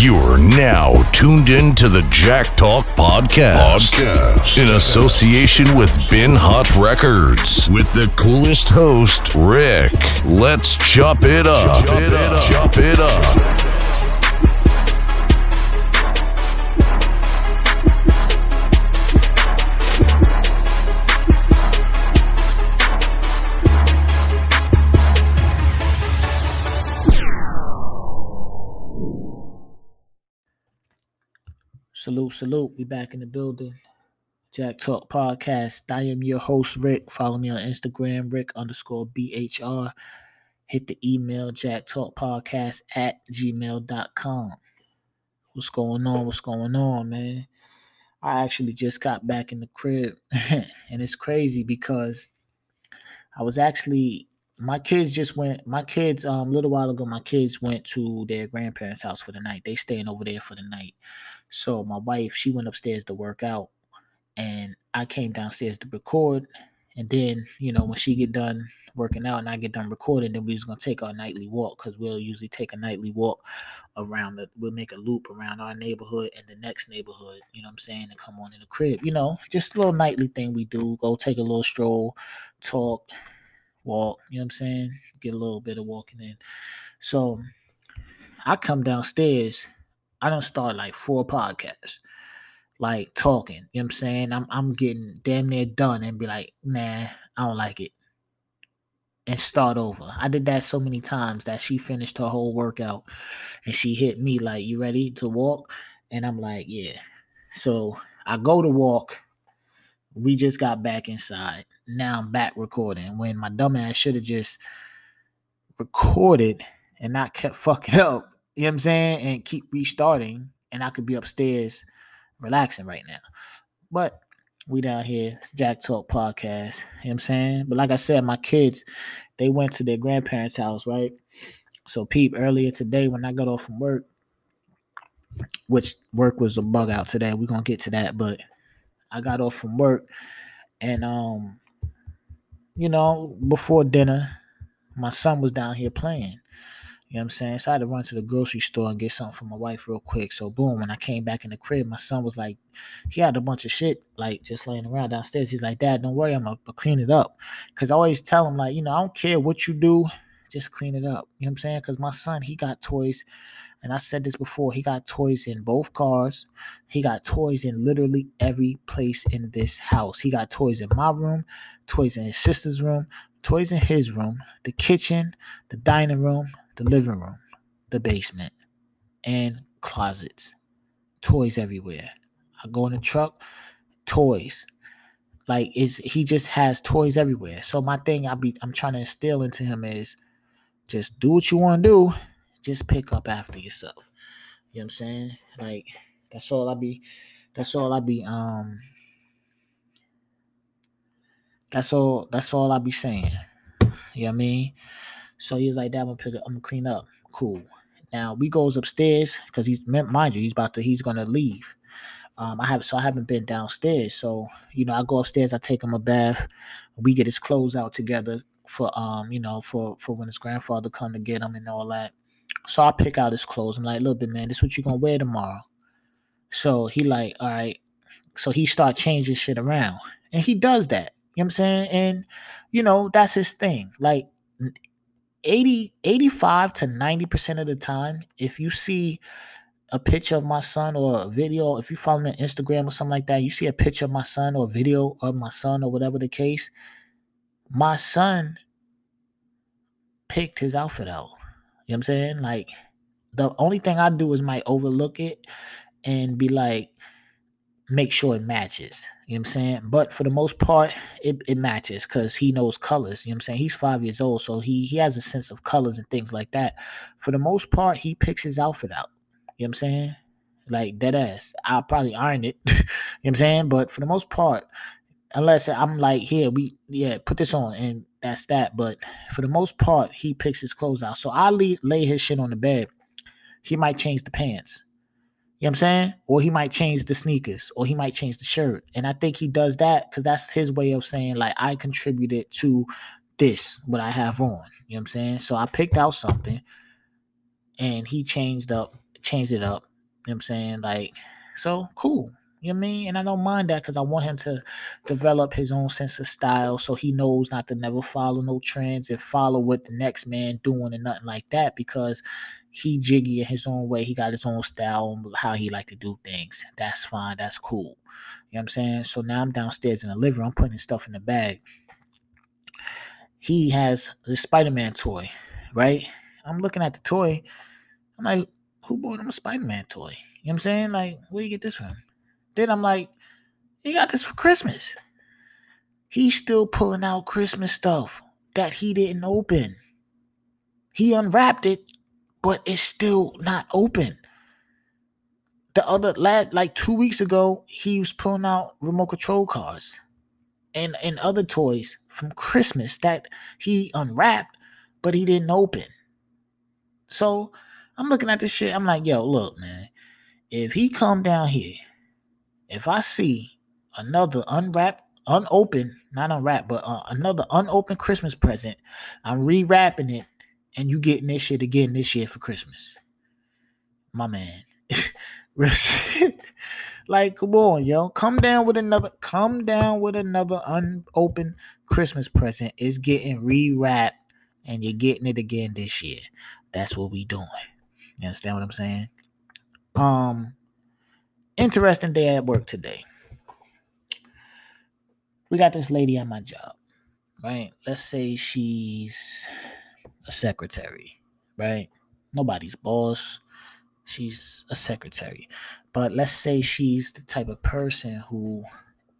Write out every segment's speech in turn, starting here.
You're now tuned in to the Jack Talk Podcast, Podcast. in association with Bin Hot Records with the coolest host, Rick. Let's chop it up. Chop it up. Chop it up. Salute, salute. We back in the building. Jack Talk Podcast. I am your host, Rick. Follow me on Instagram, Rick underscore BHR. Hit the email, Jack Talk Podcast at gmail.com. What's going on? What's going on, man? I actually just got back in the crib. and it's crazy because I was actually my kids just went my kids um a little while ago my kids went to their grandparents house for the night they staying over there for the night so my wife, she went upstairs to work out, and I came downstairs to record. And then, you know, when she get done working out and I get done recording, then we just gonna take our nightly walk because we'll usually take a nightly walk around the. We'll make a loop around our neighborhood and the next neighborhood. You know what I'm saying? And come on in the crib. You know, just a little nightly thing we do. Go take a little stroll, talk, walk. You know what I'm saying? Get a little bit of walking in. So I come downstairs I don't start like four podcasts, like talking. You know what I'm saying? I'm I'm getting damn near done and be like, nah, I don't like it. And start over. I did that so many times that she finished her whole workout and she hit me like, You ready to walk? And I'm like, Yeah. So I go to walk. We just got back inside. Now I'm back recording. When my dumbass should have just recorded and not kept fucking up you know what I'm saying? And keep restarting, and I could be upstairs relaxing right now. But we down here, Jack Talk Podcast. You know what I'm saying? But like I said, my kids, they went to their grandparents' house, right? So peep earlier today when I got off from work, which work was a bug out today. We're gonna get to that, but I got off from work and um, you know, before dinner, my son was down here playing. You know what I'm saying? So I had to run to the grocery store and get something for my wife real quick. So boom, when I came back in the crib, my son was like, he had a bunch of shit like just laying around downstairs. He's like, Dad, don't worry, I'm gonna clean it up. Cause I always tell him like, you know, I don't care what you do, just clean it up. You know what I'm saying? Cause my son, he got toys, and I said this before, he got toys in both cars. He got toys in literally every place in this house. He got toys in my room, toys in his sister's room, toys in his room, the kitchen, the dining room the living room, the basement, and closets. Toys everywhere. I go in the truck, toys. Like is he just has toys everywhere. So my thing I be I'm trying to instill into him is just do what you want to do, just pick up after yourself. You know what I'm saying? Like that's all I be that's all I be um that's all that's all I be saying. You know what I mean? So he's like, I'm gonna pick up, I'm gonna clean up. Cool. Now we goes upstairs because he's mind you, he's about to he's gonna leave. Um, I have so I haven't been downstairs. So, you know, I go upstairs, I take him a bath, we get his clothes out together for um, you know, for for when his grandfather come to get him and all that. So I pick out his clothes. I'm like, look bit man, this is what you're gonna wear tomorrow. So he like, all right. So he start changing shit around. And he does that. You know what I'm saying? And you know, that's his thing. Like 80 85 to 90% of the time if you see a picture of my son or a video if you follow me on instagram or something like that you see a picture of my son or a video of my son or whatever the case my son picked his outfit out know what i'm saying like the only thing i do is might overlook it and be like make sure it matches. You know what I'm saying? But for the most part, it, it matches because he knows colors. You know what I'm saying? He's five years old, so he he has a sense of colors and things like that. For the most part, he picks his outfit out. You know what I'm saying? Like dead ass. I'll probably iron it. you know what I'm saying? But for the most part, unless I'm like, here, we yeah, put this on and that's that. But for the most part, he picks his clothes out. So I lay, lay his shit on the bed. He might change the pants. You know what I'm saying? Or he might change the sneakers or he might change the shirt. And I think he does that because that's his way of saying, like, I contributed to this, what I have on. You know what I'm saying? So I picked out something and he changed up, changed it up. You know what I'm saying? Like, so cool. You know what I mean? And I don't mind that because I want him to develop his own sense of style so he knows not to never follow no trends and follow what the next man doing and nothing like that because he jiggy in his own way. He got his own style and how he like to do things. That's fine. That's cool. You know what I'm saying? So now I'm downstairs in the living room. I'm putting stuff in the bag. He has the Spider-Man toy, right? I'm looking at the toy. I'm like, who bought him a Spider-Man toy? You know what I'm saying? Like, where you get this from? Then I'm like, he got this for Christmas. He's still pulling out Christmas stuff that he didn't open. He unwrapped it, but it's still not open. The other lad, like two weeks ago, he was pulling out remote control cars and, and other toys from Christmas that he unwrapped, but he didn't open. So I'm looking at this shit. I'm like, yo, look, man. If he come down here if I see another unwrapped, unopened, not unwrapped, but uh, another unopened Christmas present, I'm rewrapping it, and you getting this shit again this year for Christmas. My man. like, come on, yo. Come down with another, come down with another unopened Christmas present. It's getting rewrapped, and you're getting it again this year. That's what we doing. You understand what I'm saying? Um, interesting day at work today. We got this lady at my job, right? Let's say she's a secretary, right? Nobody's boss. She's a secretary. But let's say she's the type of person who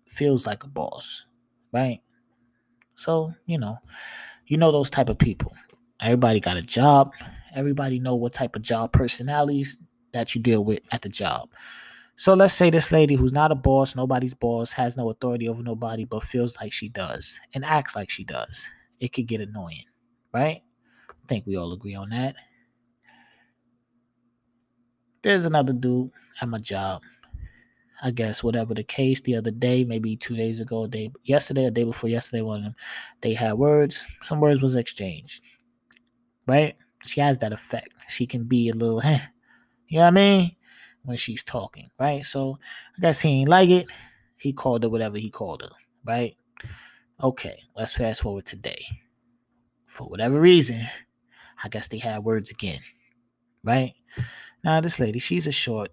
feels like a boss, right? So, you know, you know those type of people. Everybody got a job. Everybody know what type of job personalities that you deal with at the job. So let's say this lady who's not a boss, nobody's boss, has no authority over nobody, but feels like she does and acts like she does. It could get annoying, right? I think we all agree on that. There's another dude at my job. I guess whatever the case, the other day, maybe two days ago, day yesterday, or day before yesterday, one of them, they had words. Some words was exchanged, right? She has that effect. She can be a little, eh, you know what I mean? When she's talking, right? So I guess he ain't like it. He called her whatever he called her, right? Okay, let's fast forward today. For whatever reason, I guess they had words again, right? Now this lady, she's a short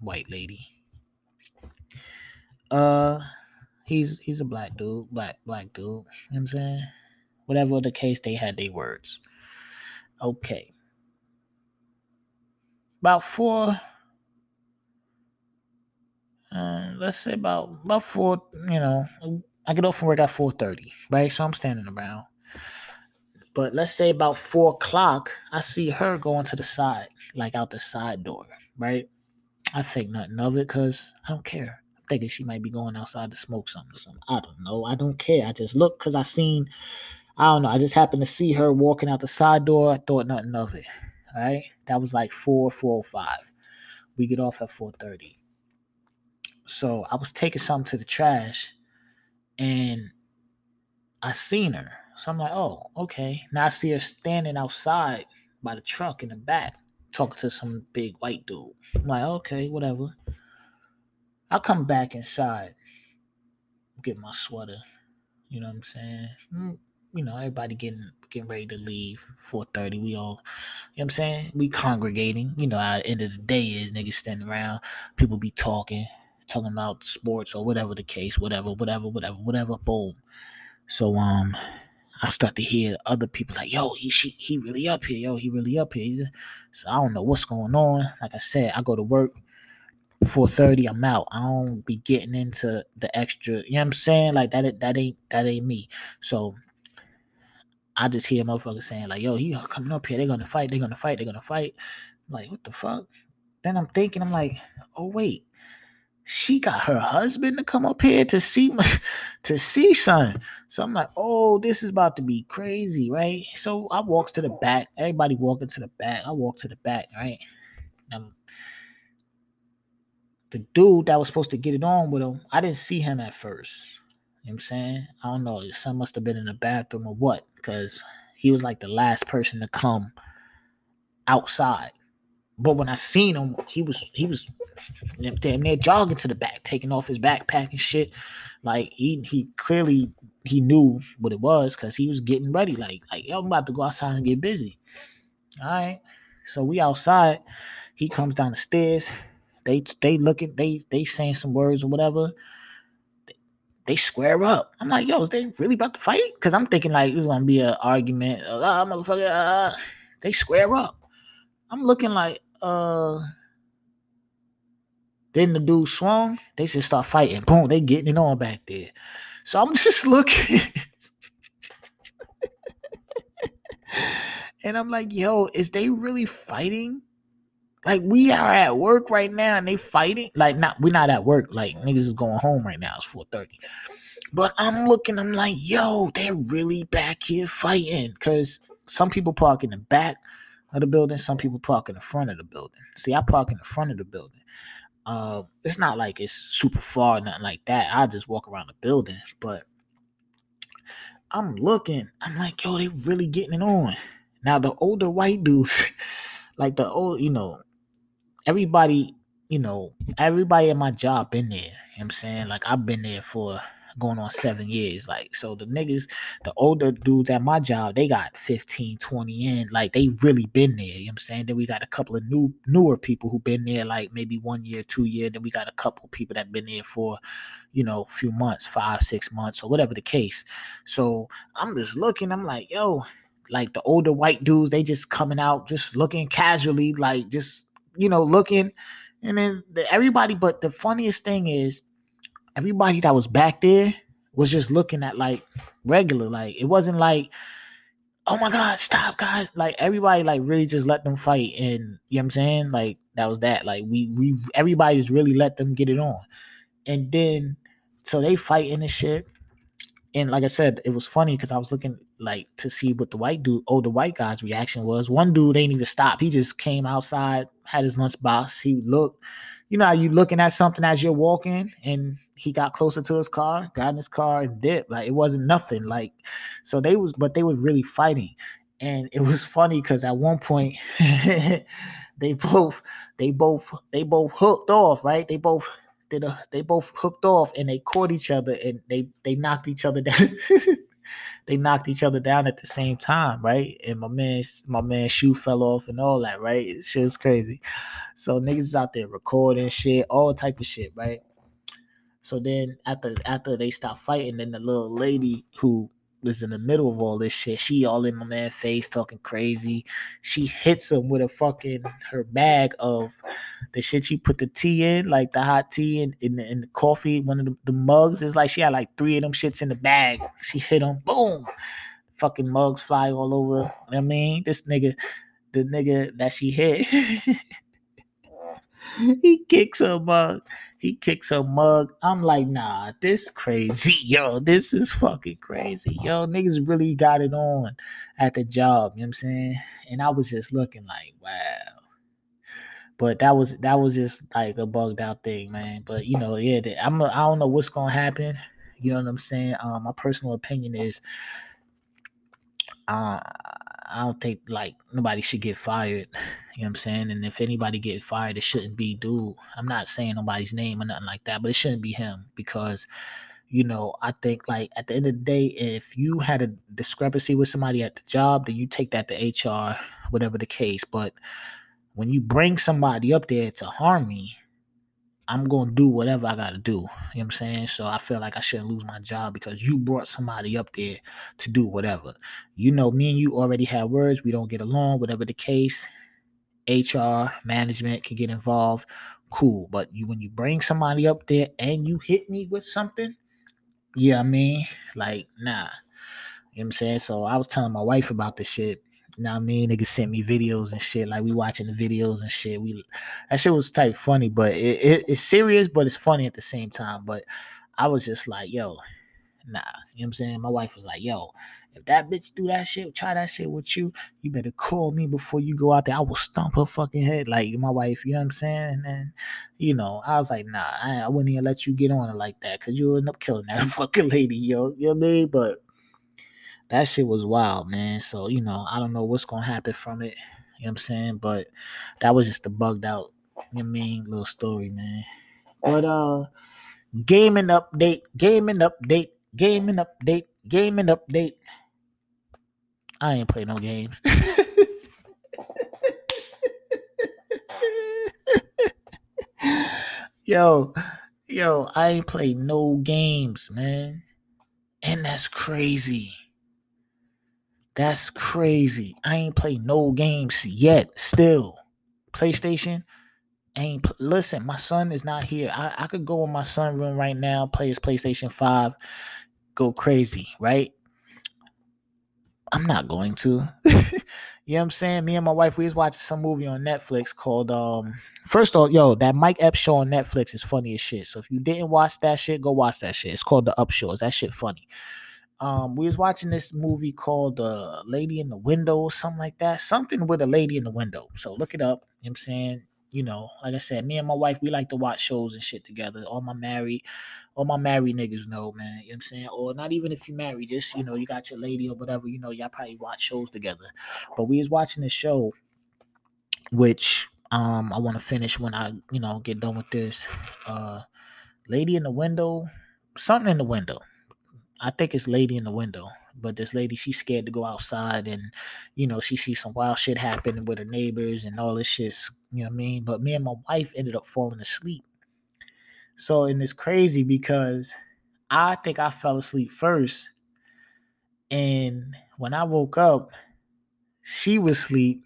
white lady. Uh he's he's a black dude, black black dude, you know what I'm saying? Whatever the case, they had their words. Okay. About four uh, let's say about about four. You know, I get off from work at four thirty, right? So I'm standing around. But let's say about four o'clock, I see her going to the side, like out the side door, right? I think nothing of it because I don't care. I'm thinking she might be going outside to smoke something or something. I don't know. I don't care. I just look because I seen, I don't know. I just happened to see her walking out the side door. I thought nothing of it. Right. That was like four, four five. We get off at 430. So I was taking something to the trash and I seen her. So I'm like, oh, okay. Now I see her standing outside by the truck in the back talking to some big white dude. I'm like, okay, whatever. I'll come back inside, get my sweater. You know what I'm saying? Mm, you know, everybody getting getting ready to leave. 4:30. We all, you know what I'm saying? We congregating. You know, at the end of the day is niggas standing around, people be talking, talking about sports or whatever the case, whatever, whatever, whatever, whatever. Boom. So um, I start to hear other people like, "Yo, he she, he really up here. Yo, he really up here." So I don't know what's going on. Like I said, I go to work. 4:30, I'm out. I don't be getting into the extra. You know what I'm saying? Like that. That ain't that ain't me. So I just hear motherfuckers saying like, "Yo, he coming up here. They're gonna fight. They're gonna fight. They're gonna fight." I'm like, what the fuck? Then I'm thinking, I'm like, oh wait, she got her husband to come up here to see my, to see son. So I'm like, oh, this is about to be crazy, right? So I walks to the back. Everybody walking to the back. I walk to the back, right? Um, the dude that was supposed to get it on with him, I didn't see him at first. You know what I'm saying? I don't know. His son must have been in the bathroom or what, because he was like the last person to come outside. But when I seen him, he was he was damn near jogging to the back, taking off his backpack and shit. Like he he clearly he knew what it was because he was getting ready. Like like I'm about to go outside and get busy. All right. So we outside. He comes down the stairs. They they looking they they saying some words or whatever. They, square up. I'm like, yo, is they really about to fight? Because I'm thinking like it was gonna be an argument. Ah, motherfucker. Uh, they square up. I'm looking like, uh. Then the dude swung. They just start fighting. Boom, they getting it on back there. So I'm just looking. and I'm like, yo, is they really fighting? Like we are at work right now and they fighting. Like not we're not at work. Like niggas is going home right now. It's 4:30. But I'm looking, I'm like, yo, they're really back here fighting. Cause some people park in the back of the building, some people park in the front of the building. See, I park in the front of the building. Uh, it's not like it's super far, nothing like that. I just walk around the building, but I'm looking. I'm like, yo, they really getting it on. Now the older white dudes, like the old, you know, everybody, you know, everybody at my job been there. You know I'm saying? Like I've been there for going on seven years. Like, so the niggas, the older dudes at my job, they got 15, 20 in. Like, they really been there. You know what I'm saying? Then we got a couple of new, newer people who been there like maybe one year, two year. Then we got a couple people that been there for, you know, a few months, five, six months, or whatever the case. So I'm just looking, I'm like, yo, like the older white dudes, they just coming out, just looking casually, like just, you know, looking. And then the, everybody, but the funniest thing is, everybody that was back there was just looking at like regular. Like it wasn't like, oh my god, stop guys. Like everybody like really just let them fight and you know what I'm saying? Like that was that. Like we we everybody's really let them get it on. And then so they fighting and shit. And like I said, it was funny because I was looking like to see what the white dude, oh, the white guy's reaction was. One dude ain't even stop. He just came outside, had his lunch box. He looked, you know, you looking at something as you're walking, and he got closer to his car, got in his car and dipped. Like it wasn't nothing. Like so they was, but they was really fighting, and it was funny because at one point they both, they both, they both hooked off. Right? They both did a, they both hooked off and they caught each other and they they knocked each other down. they knocked each other down at the same time, right? And my man, my man shoe fell off and all that, right? It's just crazy. So niggas out there recording shit, all type of shit, right? So then after after they stop fighting, then the little lady who was in the middle of all this shit, she all in my man's face talking crazy. She hits him with a fucking her bag of the shit she put the tea in, like the hot tea and in, in, in, the coffee, one of the, the mugs. It's like she had like three of them shits in the bag. She hit him, boom. Fucking mugs fly all over. You know what I mean, this nigga, the nigga that she hit. he kicks a mug. He kicks a mug. I'm like, nah, this crazy, yo. This is fucking crazy, yo. Niggas really got it on at the job. You know what I'm saying? And I was just looking like, wow. But that was that was just like a bugged out thing, man. But you know, yeah, I'm I don't know what's gonna happen. You know what I'm saying? Um, my personal opinion is, uh, I don't think like nobody should get fired. You know what I'm saying? And if anybody get fired, it shouldn't be dude. I'm not saying nobody's name or nothing like that, but it shouldn't be him because you know, I think like at the end of the day, if you had a discrepancy with somebody at the job, then you take that to HR, whatever the case. But when you bring somebody up there to harm me, I'm going to do whatever I got to do. You know what I'm saying? So I feel like I shouldn't lose my job because you brought somebody up there to do whatever. You know, me and you already have words. We don't get along, whatever the case. HR, management can get involved. Cool. But you when you bring somebody up there and you hit me with something, yeah, I mean, like, nah. You know what I'm saying? So I was telling my wife about this shit you know what I mean? Niggas sent me videos and shit. Like we watching the videos and shit. We that shit was type funny, but it, it, it's serious, but it's funny at the same time. But I was just like, yo, nah. You know what I'm saying? My wife was like, yo, if that bitch do that shit, try that shit with you, you better call me before you go out there. I will stomp her fucking head. Like my wife, you know what I'm saying? And you know, I was like, nah, I, I wouldn't even let you get on it like that because you'll end up killing that fucking lady, yo. You know what I mean? But that shit was wild, man. So, you know, I don't know what's gonna happen from it. You know what I'm saying? But that was just a bugged out, you know mean, little story, man. But uh gaming update, gaming update, gaming update, gaming update. I ain't play no games. yo, yo, I ain't play no games, man. And that's crazy. That's crazy. I ain't played no games yet. Still, PlayStation ain't. Listen, my son is not here. I, I could go in my son room right now, play his PlayStation Five, go crazy, right? I'm not going to. you know what I'm saying? Me and my wife, we was watching some movie on Netflix called um first off, yo, that Mike Epps show on Netflix is funny as shit. So if you didn't watch that shit, go watch that shit. It's called The Upshaws. That shit funny um, we was watching this movie called uh, Lady in the Window or something like that. Something with a lady in the window. So look it up. You know I'm saying? You know, like I said, me and my wife, we like to watch shows and shit together. All my married, all my married niggas know, man. You know I'm saying? Or not even if you married, just you know, you got your lady or whatever, you know, y'all probably watch shows together. But we was watching this show, which um I want to finish when I, you know, get done with this. Uh Lady in the Window, something in the window I think it's lady in the window, but this lady she's scared to go outside, and you know she sees some wild shit happening with her neighbors and all this shit. You know what I mean? But me and my wife ended up falling asleep. So and it's crazy because I think I fell asleep first, and when I woke up, she was asleep,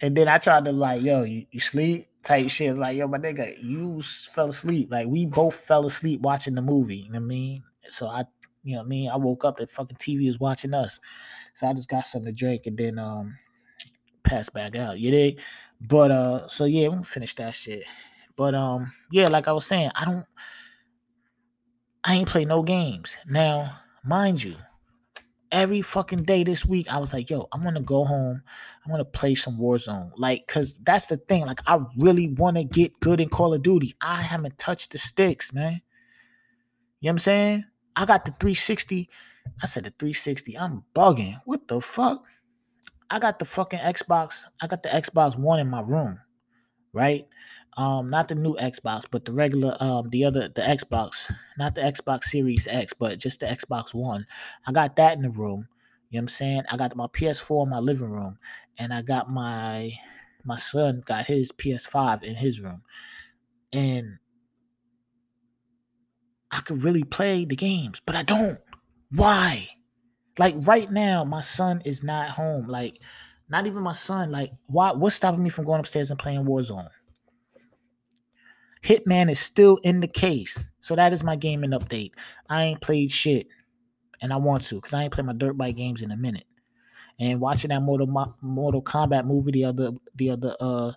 and then I tried to like, yo, you, you sleep? type shit. Like, yo, my nigga, you fell asleep. Like, we both fell asleep watching the movie. You know what I mean? So I, you know, I mean, I woke up, the fucking TV was watching us. So I just got something to drink and then um pass back out. You dig? But uh, so yeah, we'll finish that shit. But um, yeah, like I was saying, I don't, I ain't play no games. Now, mind you, every fucking day this week, I was like, yo, I'm gonna go home. I'm gonna play some Warzone. Like, cause that's the thing. Like, I really wanna get good in Call of Duty. I haven't touched the sticks, man. You know what I'm saying? I got the 360. I said the 360. I'm bugging. What the fuck? I got the fucking Xbox. I got the Xbox One in my room, right? Um, not the new Xbox, but the regular, um, the other, the Xbox, not the Xbox Series X, but just the Xbox One. I got that in the room. You know what I'm saying? I got my PS4 in my living room, and I got my my son got his PS5 in his room, and I could really play the games, but I don't. Why? Like right now, my son is not home. Like, not even my son. Like, why? What's stopping me from going upstairs and playing Warzone? Hitman is still in the case. So that is my gaming update. I ain't played shit. And I want to, because I ain't played my dirt bike games in a minute. And watching that Mortal Mortal Kombat movie the other the other uh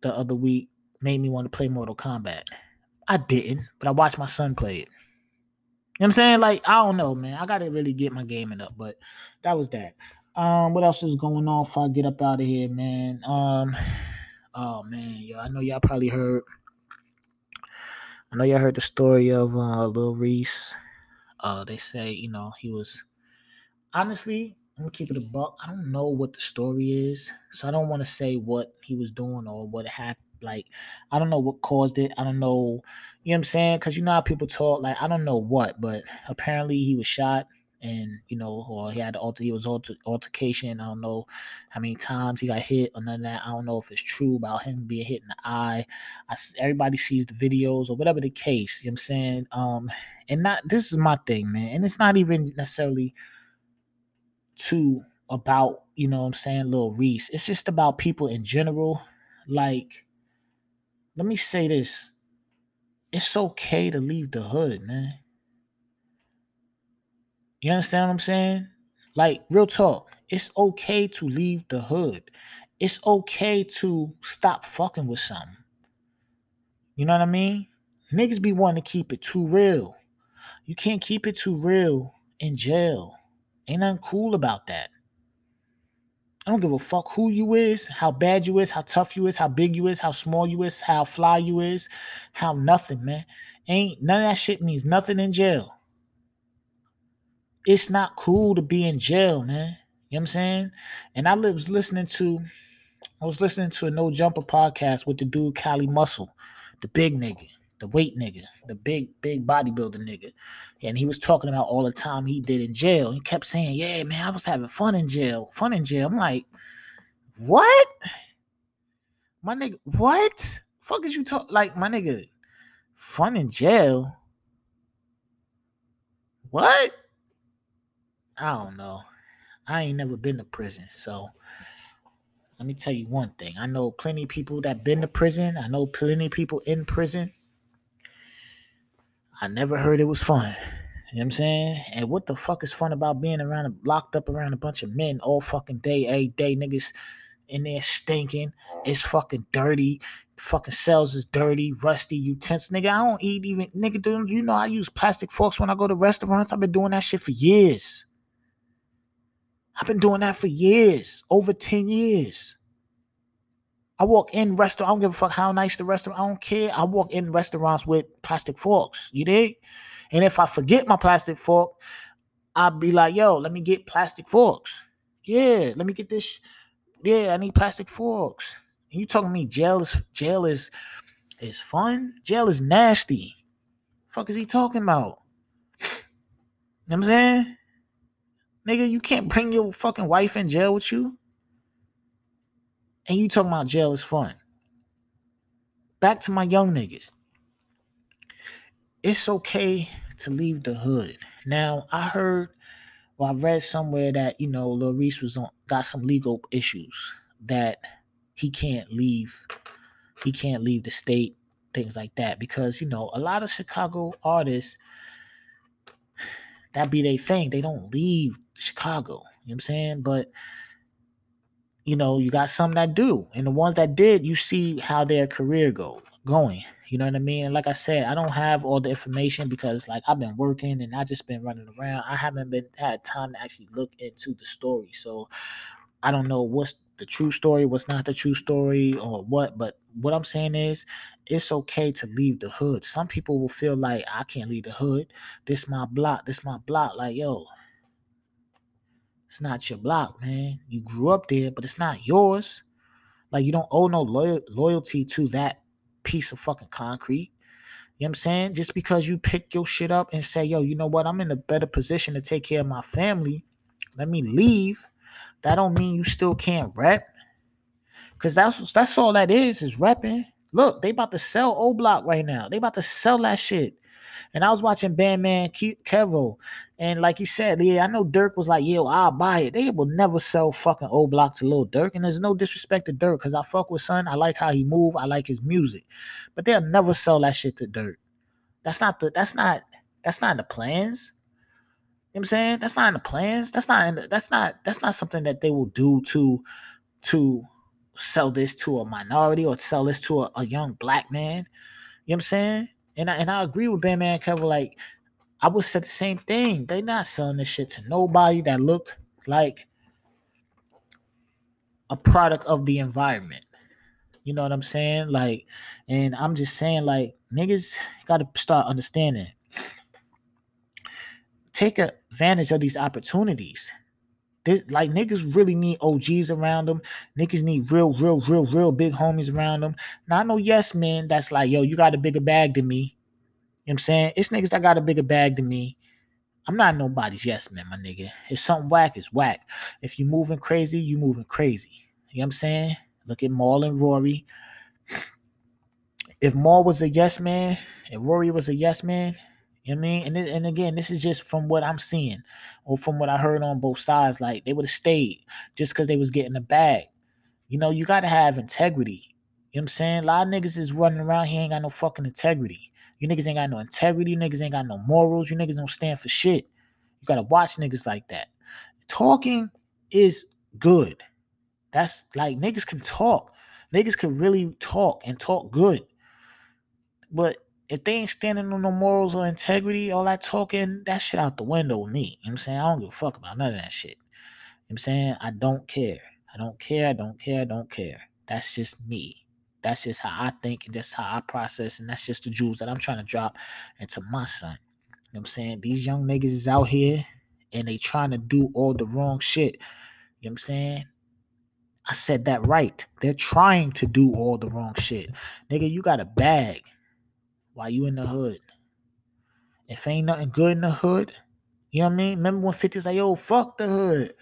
the other week made me want to play Mortal Kombat. I didn't, but I watched my son play it. You know what I'm saying? Like, I don't know, man. I gotta really get my gaming up, but that was that. Um, what else is going on if I get up out of here, man? Um, oh man, yo, I know y'all probably heard. I know y'all heard the story of uh Lil Reese. Uh, they say, you know, he was honestly, I'm gonna keep it a buck. I don't know what the story is, so I don't want to say what he was doing or what happened like, I don't know what caused it. I don't know, you know what I'm saying? Because you know how people talk. Like, I don't know what, but apparently he was shot and you know, or he had alter, he was alter, altercation. I don't know how many times he got hit or none of that. I don't know if it's true about him being hit in the eye. I, everybody sees the videos or whatever the case. You know what I'm saying? Um, and not this is my thing, man, and it's not even necessarily too about you know what I'm saying, Lil Reese. It's just about people in general, like let me say this. It's okay to leave the hood, man. You understand what I'm saying? Like, real talk. It's okay to leave the hood. It's okay to stop fucking with something. You know what I mean? Niggas be wanting to keep it too real. You can't keep it too real in jail. Ain't nothing cool about that. I don't give a fuck who you is, how bad you is, how tough you is, how big you is, how small you is, how fly you is, how nothing, man. Ain't none of that shit means nothing in jail. It's not cool to be in jail, man. You know what I'm saying? And I was listening to I was listening to a No Jumper podcast with the dude Cali Muscle, the big nigga, the weight nigga, the big, big bodybuilder nigga. And he was talking about all the time he did in jail. He kept saying, Yeah, man, I was having fun in jail. Fun in jail. I'm like, what? My nigga, what? Fuck is you talk like my nigga? Fun in jail? What? I don't know. I ain't never been to prison, so let me tell you one thing. I know plenty of people that been to prison. I know plenty of people in prison. I never heard it was fun. You know what I'm saying? And what the fuck is fun about being around locked up around a bunch of men all fucking day, every day, niggas in there stinking. It's fucking dirty. Fucking cells is dirty, rusty, utensils. Nigga, I don't eat even nigga, dude. You know I use plastic forks when I go to restaurants. I've been doing that shit for years. I've been doing that for years, over 10 years. I walk in restaurant. I don't give a fuck how nice the restaurant. I don't care. I walk in restaurants with plastic forks. You dig? And if I forget my plastic fork, I'll be like, yo, let me get plastic forks. Yeah, let me get this. Yeah, I need plastic forks. And you talking to me jail is jail is is fun? Jail is nasty. Fuck is he talking about? You know what I'm saying? Nigga, you can't bring your fucking wife in jail with you. And you talking about jail is fun. Back to my young niggas. It's okay to leave the hood. Now, I heard well, I read somewhere that, you know, Lil Reese was on got some legal issues that he can't leave. He can't leave the state, things like that. Because, you know, a lot of Chicago artists that be their thing. They don't leave Chicago. You know what I'm saying? But you know, you got some that do. And the ones that did, you see how their career go going. You know what I mean? And like I said, I don't have all the information because like I've been working and I just been running around. I haven't been had time to actually look into the story. So I don't know what's the true story, what's not the true story, or what. But what I'm saying is, it's okay to leave the hood. Some people will feel like I can't leave the hood. This my block. This my block. Like yo, it's not your block, man. You grew up there, but it's not yours. Like you don't owe no loyal- loyalty to that piece of fucking concrete. You know what I'm saying? Just because you pick your shit up and say, yo, you know what? I'm in a better position to take care of my family. Let me leave. That don't mean you still can't rep. Cause that's that's all that is, is repping. Look, they about to sell O Block right now. They about to sell that shit. And I was watching Bandman Kevo, and like he said, yeah, I know Durk was like, yo, I'll buy it. They will never sell fucking O Block to Lil Durk, and there's no disrespect to Durk because I fuck with Son. I like how he move. I like his music, but they'll never sell that shit to Durk. That's not the. That's not. That's not the plans. You know what I'm saying? That's not in the plans. That's not in the, that's not that's not something that they will do to to sell this to a minority or sell this to a, a young black man. You know what I'm saying? And I, and I agree with Bandman Kevo. Like, I would say the same thing. They not selling this shit to nobody that look like a product of the environment. You know what I'm saying? Like, and I'm just saying, like, niggas gotta start understanding. Take advantage of these opportunities. This, like niggas really need OGs around them. Niggas need real, real, real, real big homies around them. Now I know yes man that's like, yo, you got a bigger bag than me. You know what I'm saying? It's niggas that got a bigger bag than me. I'm not nobody's yes man, my nigga. If something whack is whack. If you moving crazy, you moving crazy. You know what I'm saying? Look at Mal and Rory. If Mal was a yes man and Rory was a yes man, you know what I mean? And and again, this is just from what I'm seeing or from what I heard on both sides. Like they would have stayed just because they was getting a bag. You know, you gotta have integrity. You know what I'm saying? A lot of niggas is running around here ain't got no fucking integrity. You niggas ain't got no integrity. you Niggas ain't got no morals. You niggas don't stand for shit. You gotta watch niggas like that. Talking is good. That's like niggas can talk. Niggas can really talk and talk good. But if they ain't standing on no morals or integrity, all that talking, that shit out the window with me. You know what I'm saying? I don't give a fuck about none of that shit. You know I'm saying? I don't care. I don't care. I don't care. I don't care. That's just me. That's just how I think and that's how I process. And that's just the jewels that I'm trying to drop into my son. You know I'm saying? These young niggas is out here and they trying to do all the wrong shit. You know I'm saying? I said that right. They're trying to do all the wrong shit. Nigga, you got a bag while you in the hood. If ain't nothing good in the hood, you know what I mean? Remember when 50 was like, yo, fuck the hood.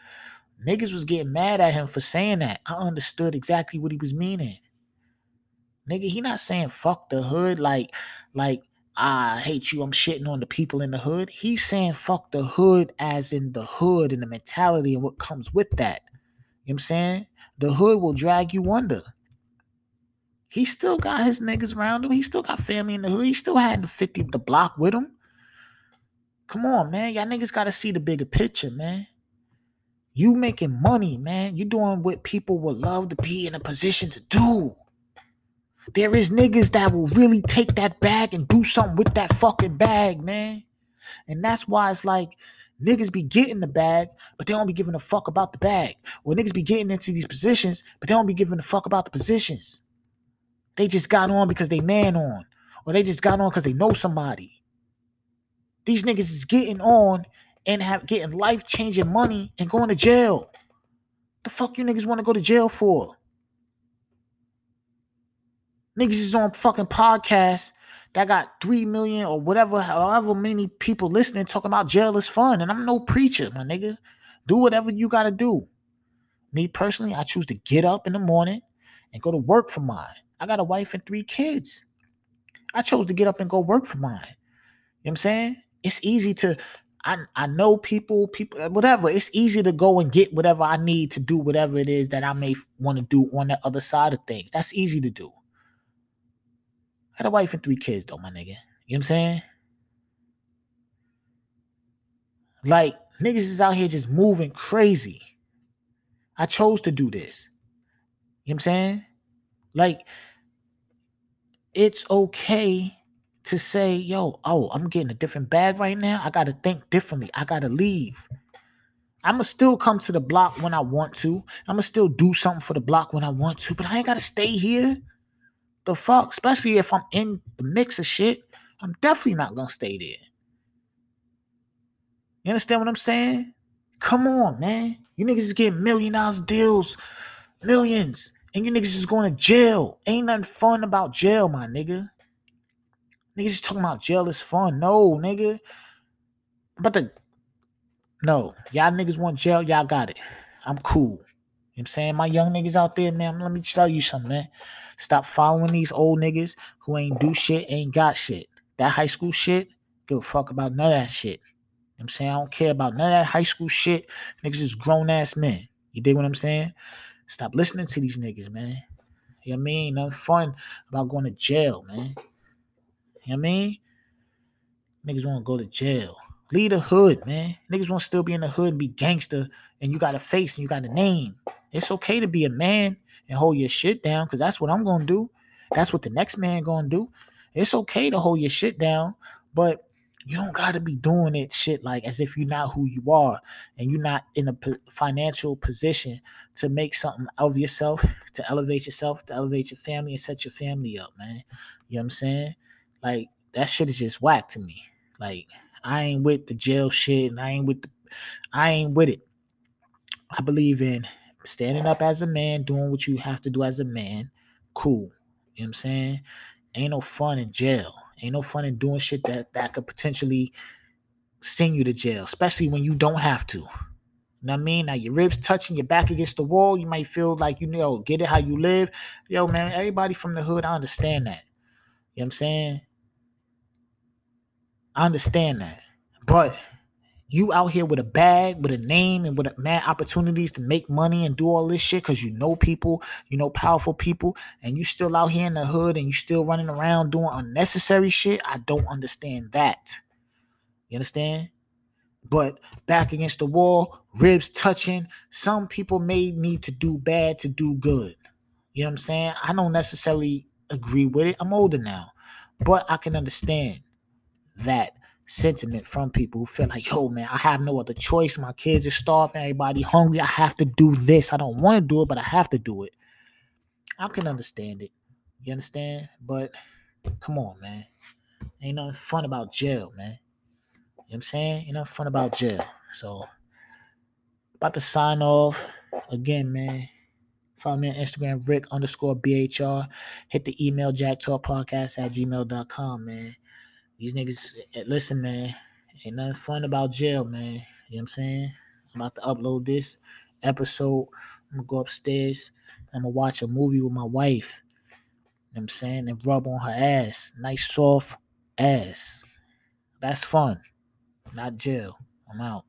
Niggas was getting mad at him for saying that. I understood exactly what he was meaning. Nigga, he not saying fuck the hood like like I hate you, I'm shitting on the people in the hood. He's saying fuck the hood as in the hood and the mentality and what comes with that. You know what I'm saying? The hood will drag you under. He still got his niggas around him. He still got family in the hood. He still had the 50 the block with him. Come on, man. Y'all niggas gotta see the bigger picture, man. You making money, man. You doing what people would love to be in a position to do. There is niggas that will really take that bag and do something with that fucking bag, man. And that's why it's like niggas be getting the bag, but they don't be giving a fuck about the bag. Or niggas be getting into these positions, but they don't be giving a fuck about the positions. They just got on because they man on. Or they just got on because they know somebody. These niggas is getting on and have getting life changing money and going to jail. The fuck you niggas want to go to jail for? Niggas is on fucking podcasts that got three million or whatever, however many people listening talking about jail is fun. And I'm no preacher, my nigga. Do whatever you gotta do. Me personally, I choose to get up in the morning and go to work for mine. I got a wife and three kids. I chose to get up and go work for mine. You know what I'm saying? It's easy to I I know people, people, uh, whatever. It's easy to go and get whatever I need to do, whatever it is that I may want to do on that other side of things. That's easy to do. I got a wife and three kids, though, my nigga. You know what I'm saying? Like niggas is out here just moving crazy. I chose to do this. You know what I'm saying? Like, it's okay to say, yo, oh, I'm getting a different bag right now. I got to think differently. I got to leave. I'm going to still come to the block when I want to. I'm going to still do something for the block when I want to, but I ain't got to stay here. The fuck? Especially if I'm in the mix of shit. I'm definitely not going to stay there. You understand what I'm saying? Come on, man. You niggas is getting million dollars deals, millions, and you niggas is going to jail. Ain't nothing fun about jail, my nigga. Niggas just talking about jail is fun. No, nigga. But the no, y'all niggas want jail, y'all got it. I'm cool. You know I'm saying? My young niggas out there, man, let me tell you something, man. Stop following these old niggas who ain't do shit, ain't got shit. That high school shit, give a fuck about none of that shit. You know I'm saying? I don't care about none of that high school shit. Niggas is grown ass men. You dig what I'm saying? Stop listening to these niggas, man. You know what I mean? Nothing fun about going to jail, man. You know what I mean? Niggas want to go to jail. Leave the hood, man. Niggas want to still be in the hood and be gangster, and you got a face and you got a name. It's okay to be a man and hold your shit down, because that's what I'm gonna do. That's what the next man gonna do. It's okay to hold your shit down, but you don't got to be doing it shit like as if you're not who you are and you're not in a financial position to make something of yourself, to elevate yourself, to elevate your family and set your family up, man. You know what I'm saying? Like that shit is just whack to me. Like I ain't with the jail shit and I ain't with the I ain't with it. I believe in standing up as a man, doing what you have to do as a man. Cool. You know what I'm saying? Ain't no fun in jail. Ain't no fun in doing shit that that could potentially send you to jail, especially when you don't have to. You know what I mean? Now your ribs touching your back against the wall, you might feel like you know, get it how you live. Yo, man, everybody from the hood, I understand that. You know what I'm saying? I understand that. But you out here with a bag, with a name, and with a mad opportunities to make money and do all this shit because you know people, you know powerful people, and you still out here in the hood and you still running around doing unnecessary shit. I don't understand that. You understand? But back against the wall, ribs touching. Some people may need to do bad to do good. You know what I'm saying? I don't necessarily agree with it. I'm older now, but I can understand that sentiment from people who feel like, yo, man, I have no other choice. My kids are starving, everybody hungry. I have to do this. I don't want to do it, but I have to do it. I can understand it. You understand? But come on, man. Ain't nothing fun about jail, man. You know what I'm saying? Ain't nothing fun about jail. So about to sign off. Again, man. Follow me on Instagram, Rick underscore BHR. Hit the email, jacktalkpodcast at gmail.com, man. These niggas, eh, listen, man. Ain't nothing fun about jail, man. You know what I'm saying? I'm about to upload this episode. I'm gonna go upstairs. I'm gonna watch a movie with my wife. You know what I'm saying? And rub on her ass. Nice soft ass. That's fun. Not jail. I'm out.